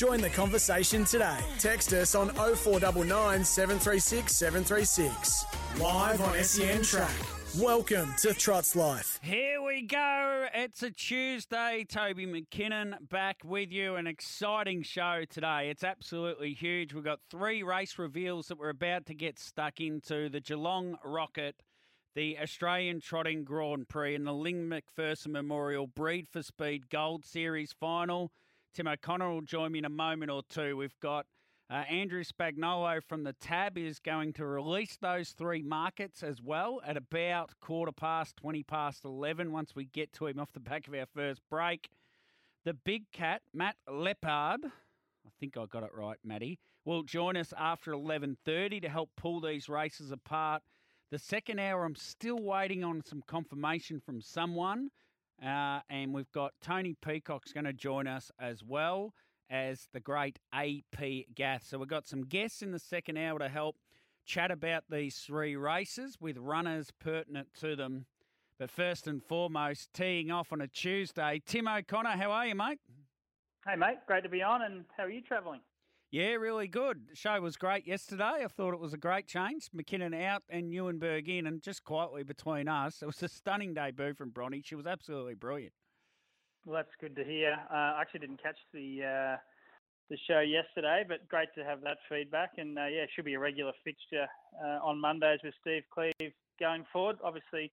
Join the conversation today. Text us on 0499 736 736. Live on SEN Track. Welcome to Trots Life. Here we go. It's a Tuesday. Toby McKinnon back with you. An exciting show today. It's absolutely huge. We've got three race reveals that we're about to get stuck into the Geelong Rocket, the Australian Trotting Grand Prix, and the Lynn McPherson Memorial Breed for Speed Gold Series final. Tim O'Connor will join me in a moment or two. We've got uh, Andrew Spagnolo from the Tab is going to release those three markets as well at about quarter past, 20 past 11 once we get to him off the back of our first break. The big cat, Matt Leppard, I think I got it right, Matty, will join us after 11.30 to help pull these races apart. The second hour, I'm still waiting on some confirmation from someone. Uh, and we've got Tony Peacock's going to join us as well as the great AP Gath. So we've got some guests in the second hour to help chat about these three races with runners pertinent to them. But first and foremost, teeing off on a Tuesday, Tim O'Connor, how are you, mate? Hey, mate, great to be on. And how are you travelling? Yeah, really good. The show was great yesterday. I thought it was a great change. McKinnon out and Neuenberg in, and just quietly between us, it was a stunning debut from Bronny. She was absolutely brilliant. Well, that's good to hear. Uh, I actually didn't catch the uh, the show yesterday, but great to have that feedback. And uh, yeah, it should be a regular fixture uh, on Mondays with Steve Cleve going forward. Obviously,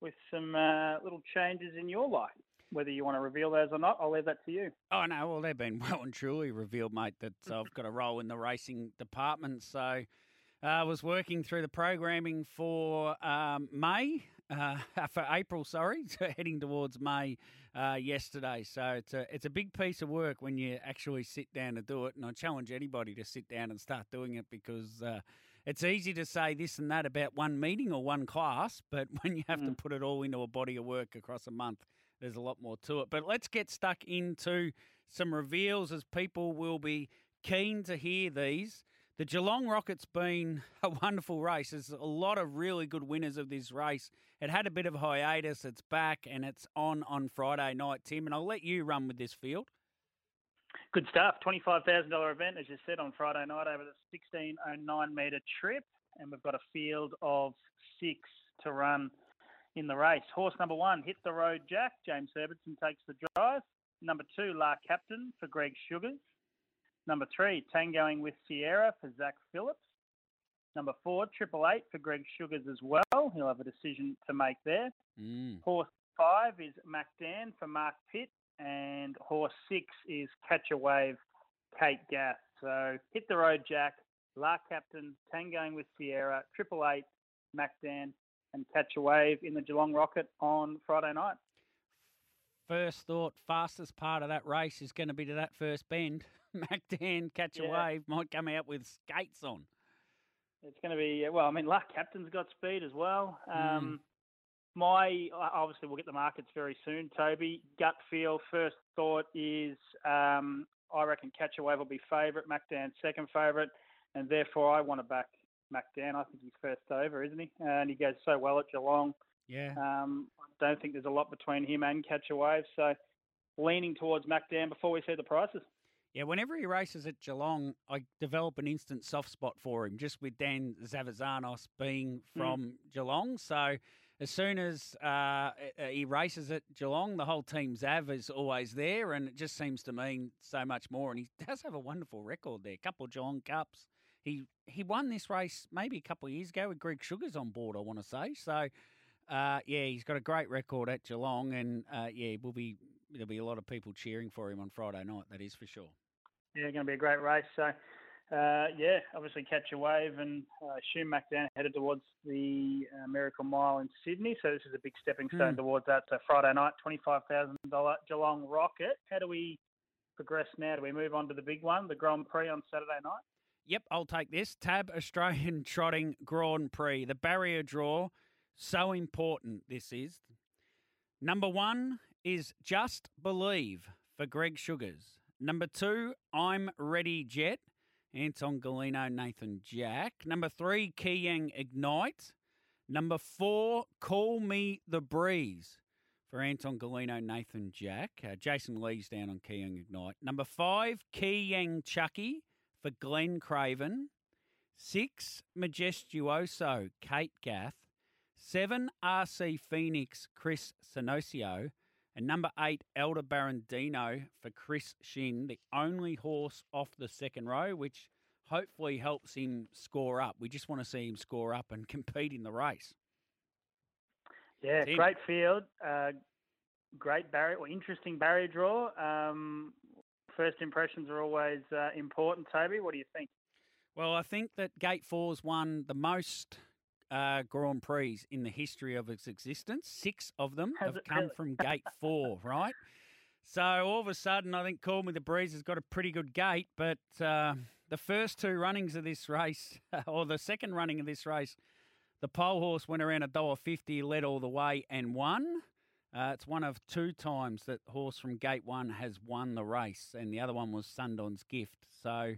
with some uh, little changes in your life whether you want to reveal those or not, I'll leave that to you. Oh no, well they've been well and truly revealed, mate. That I've got a role in the racing department. So uh, I was working through the programming for um, May, uh, for April, sorry, heading towards May uh, yesterday. So it's a it's a big piece of work when you actually sit down to do it. And I challenge anybody to sit down and start doing it because. Uh, it's easy to say this and that about one meeting or one class, but when you have mm. to put it all into a body of work across a month, there's a lot more to it. But let's get stuck into some reveals as people will be keen to hear these. The Geelong Rocket's been a wonderful race. There's a lot of really good winners of this race. It had a bit of hiatus. It's back and it's on on Friday night, Tim. And I'll let you run with this field. Good stuff. $25,000 event, as you said, on Friday night over the 1609 metre trip. And we've got a field of six to run in the race. Horse number one, Hit the Road Jack. James Herbertson takes the drive. Number two, La Captain for Greg Sugars. Number three, Tangoing with Sierra for Zach Phillips. Number four, Triple Eight for Greg Sugars as well. He'll have a decision to make there. Mm. Horse five is Mac Dan for Mark Pitt. And horse six is Catch a Wave, Kate Gath. So Hit the Road Jack, La Captain, Tangoing with Sierra, Triple Eight, Mac Dan, and catch a wave in the Geelong Rocket on Friday night. First thought, fastest part of that race is going to be to that first bend. Dan catch a Yeah. wave might come out with skates on. It's going to be well. I mean, La Captain's got speed as well. Mm. Um, My obviously we'll get the markets very soon. Toby gut feel first thought is um, I reckon Catch a Wave will be favourite. Mac Dan second favourite, and therefore I want to back Mac Dan. I think he's first over, isn't he? And he goes so well at Geelong. Yeah. Um, I don't think there's a lot between him and Catch a Wave. So leaning towards Mac Dan before we see the prices. Yeah, whenever he races at Geelong, I develop an instant soft spot for him, just with Dan Zavazanos being from Geelong. So as soon as uh, he races at Geelong, the whole team Zav is always there, and it just seems to mean so much more. And he does have a wonderful record there. A couple of Geelong Cups. He he won this race maybe a couple of years ago with Greg Sugars on board, I want to say. So, uh, yeah, he's got a great record at Geelong, and uh, yeah, will be there'll be a lot of people cheering for him on Friday night. That is for sure. Yeah, going to be a great race. So uh, yeah, obviously catch a wave and uh, assume Mac Dan headed towards the uh, Miracle Mile in Sydney. So this is a big stepping stone Mm. towards that. So Friday night, twenty-five thousand dollar Geelong Rocket. How do we progress now? Do we move on to the big one, the Grand Prix on Saturday night? Yep, I'll take this. Tab Australian Trotting Grand Prix. The barrier draw, so important this is. Number one is Just Believe for Greg Sugars. Number two, I'm Ready Jet, Anton Golino, Nathan Jack. Number three, Keayang Ignite. Number four, Call Me the Breeze for Anton Golino, Nathan Jack. Uh, Jason Lee's down on Keayang Ignite. Number five, Keayang Chucky for Glenn Craven. Six, Majestuoso, Kate Gath. Seven, RC Phoenix, Chris Svanosio. And number eight, Elder Barandino for Chris Shin, the only horse off the second row, which hopefully helps him score up. We just want to see him score up and compete in the race. Yeah, great field, uh, great barrier, or interesting barrier draw. Um, first impressions are always uh, important. Toby, what do you think? Well, I think that Gate Four's won the most uh, Grand Prix in the history of its existence. Six of them Has have come really? from Gate Four, right? So all of a sudden, I think Call Me the Breeze has got a pretty good gate, but uh, the first two runnings of this race, or the second running of this race, the pole horse went around a dollar fifty, led all the way, and won. Uh, it's one of two times that horse from Gate One has won the race, and the other one was Sundon's Gift. So.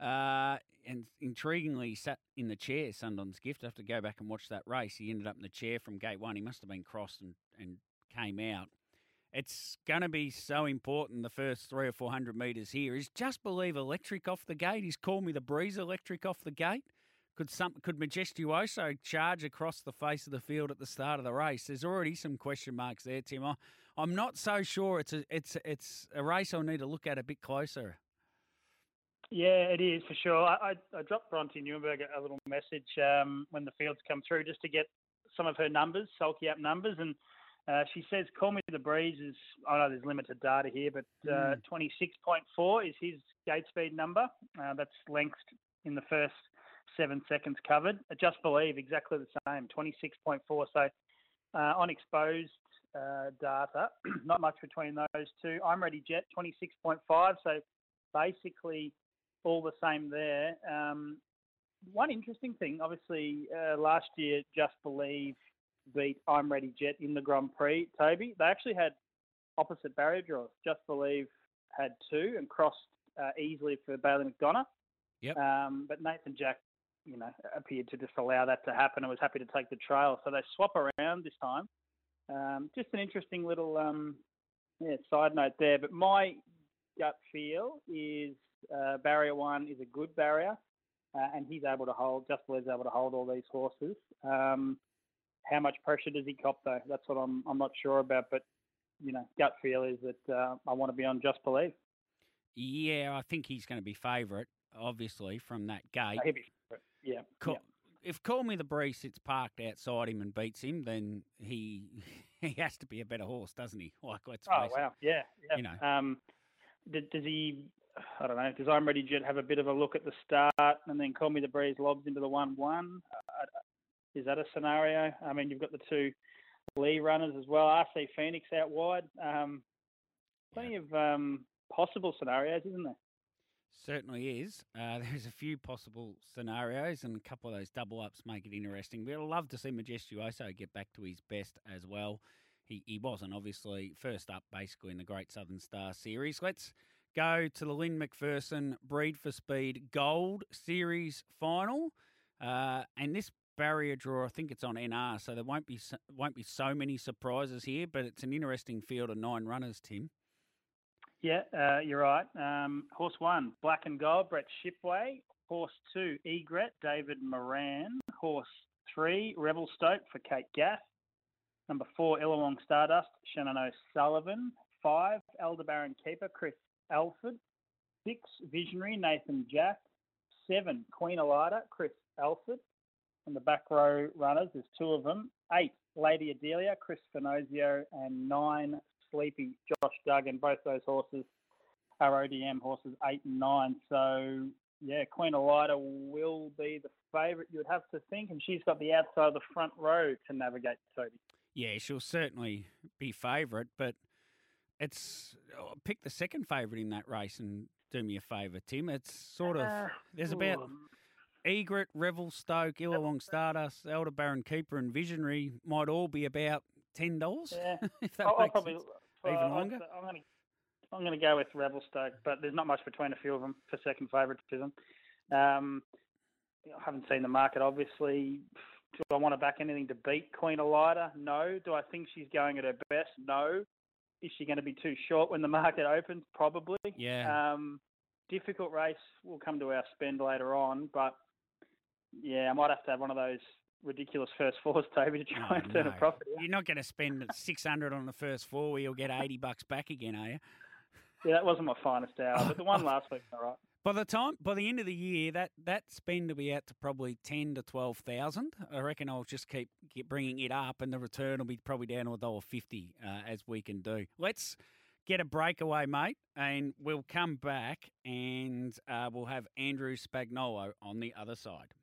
Uh, and intriguingly, he sat in the chair, Sundon's gift. I have to go back and watch that race. He ended up in the chair from gate one. He must have been crossed and, and came out. It's going to be so important the first three or four hundred metres here. Is just believe electric off the gate. He's called me the breeze electric off the gate. Could some could Majestuoso charge across the face of the field at the start of the race? There's already some question marks there, Tim. I, I'm not so sure. It's a it's it's a race I'll need to look at a bit closer. Yeah, it is for sure. I, I, I dropped Bronte Nuremberg a, a little message um, when the fields come through just to get some of her numbers, sulky up numbers, and uh, she says, "Call me the breeze." Is I know there's limited data here, but uh, 26.4 is his gate speed number. Uh, that's length in the first seven seconds covered. Just believe exactly the same, 26.4. So uh, on exposed uh, data, not much between those two. I'm ready jet 26.5. So basically all the same there. Um, one interesting thing, obviously, uh, last year, Just Believe beat I'm Ready Jet in the Grand Prix. Toby, they actually had opposite barrier draws. Just Believe had two and crossed uh, easily for Bailey McDonough. Yep. Um, but Nathan Jack, you know, appeared to just allow that to happen and was happy to take the trail. So they swap around this time. Um, just an interesting little um, yeah, side note there. But my gut feel is uh, barrier one is a good barrier, uh, and he's able to hold. Just Believe's able to hold all these horses. Um, how much pressure does he cop though? That's what I'm I'm not sure about. But you know, gut feel is that uh, I want to be on Just Believe. Yeah, I think he's going to be favourite, obviously, from that gate. Yeah, Call, yeah. If Call Me the Breeze sits parked outside him and beats him, then he he has to be a better horse, doesn't he? Like, let's Oh face wow, yeah, yeah. You know. Um, d- does he? I don't know. Does I'm Ready Jet have a bit of a look at the start and then Call Me the Breeze lobs into the one-one? Uh, is that a scenario? I mean, you've got the two Lee runners as well. RC Phoenix out wide. Um, plenty of um, possible scenarios, isn't there? Certainly is. Uh, there's a few possible scenarios, and a couple of those double ups make it interesting. We'd love to see Majestuoso get back to his best as well. He, he wasn't, obviously, first up basically in the Great Southern Star Series. Let's go to the Lynn McPherson Breed for Speed Gold Series final. Uh, and this barrier draw, I think it's on NR, so there won't be so, won't be so many surprises here. But it's an interesting field of nine runners, Tim. Yeah, uh, you're right. Um, horse one, Black and Gold, Brett Shipway. Horse two, Egret, David Moran. Horse three, Rebel Stoke for Kate Gath. Number four, Illawong Stardust, Shannon O'Sullivan. Five, Elderbaron Keeper, Chris Alford. Six, Visionary, Nathan Jack. Seven, Queen Elida, Chris Alford. And the back row runners, there's two of them. Eight, Lady Adelia, Chris Svanosio. And nine, Sleepy, Josh Duggan. Both those horses are ODM horses, eight and nine. So, yeah, Queen Elida will be the favourite, you would have to think, and she's got the outside of the front row to navigate, Toby. Yeah, she'll certainly be favourite, but it's oh, pick the second favourite in that race and do me a favour, Tim. It's sort of Uh, there's about Egret, Revel, Stoke, Illawong Stardust, Elder Baron Keeper, and Visionary might all be about ten dollars. Yeah. if that I'll, I'll makes probably sense. Well, Even longer? I'm going to I'm going to go with Rebel Revelstoke, but there's not much between a few of them for second favouritism. Um, I haven't seen the market, obviously. Do I want to back anything to beat Queen Elida? No. Do I think she's going at her best? No. Is she going to be too short when the market opens? Probably. Yeah. Um, difficult race. We'll come to our spend later on, but yeah, I might have to have one of those ridiculous first fours, Toby, to try Oh, and turn no. a profit. You're not going to spend six hundred on the first four where you'll get eighty bucks back again, are you? Yeah, that wasn't my finest hour, but the one last week, all right. By the time, by the end of the year, that that spend will be out to probably ten to twelve thousand. I reckon I'll just keep, keep bringing it up, and the return will be probably down to a dollar fifty uh, as we can do. Let's get a breakaway, mate, and we'll come back and uh, we'll have Andrew Spagnolo on the other side.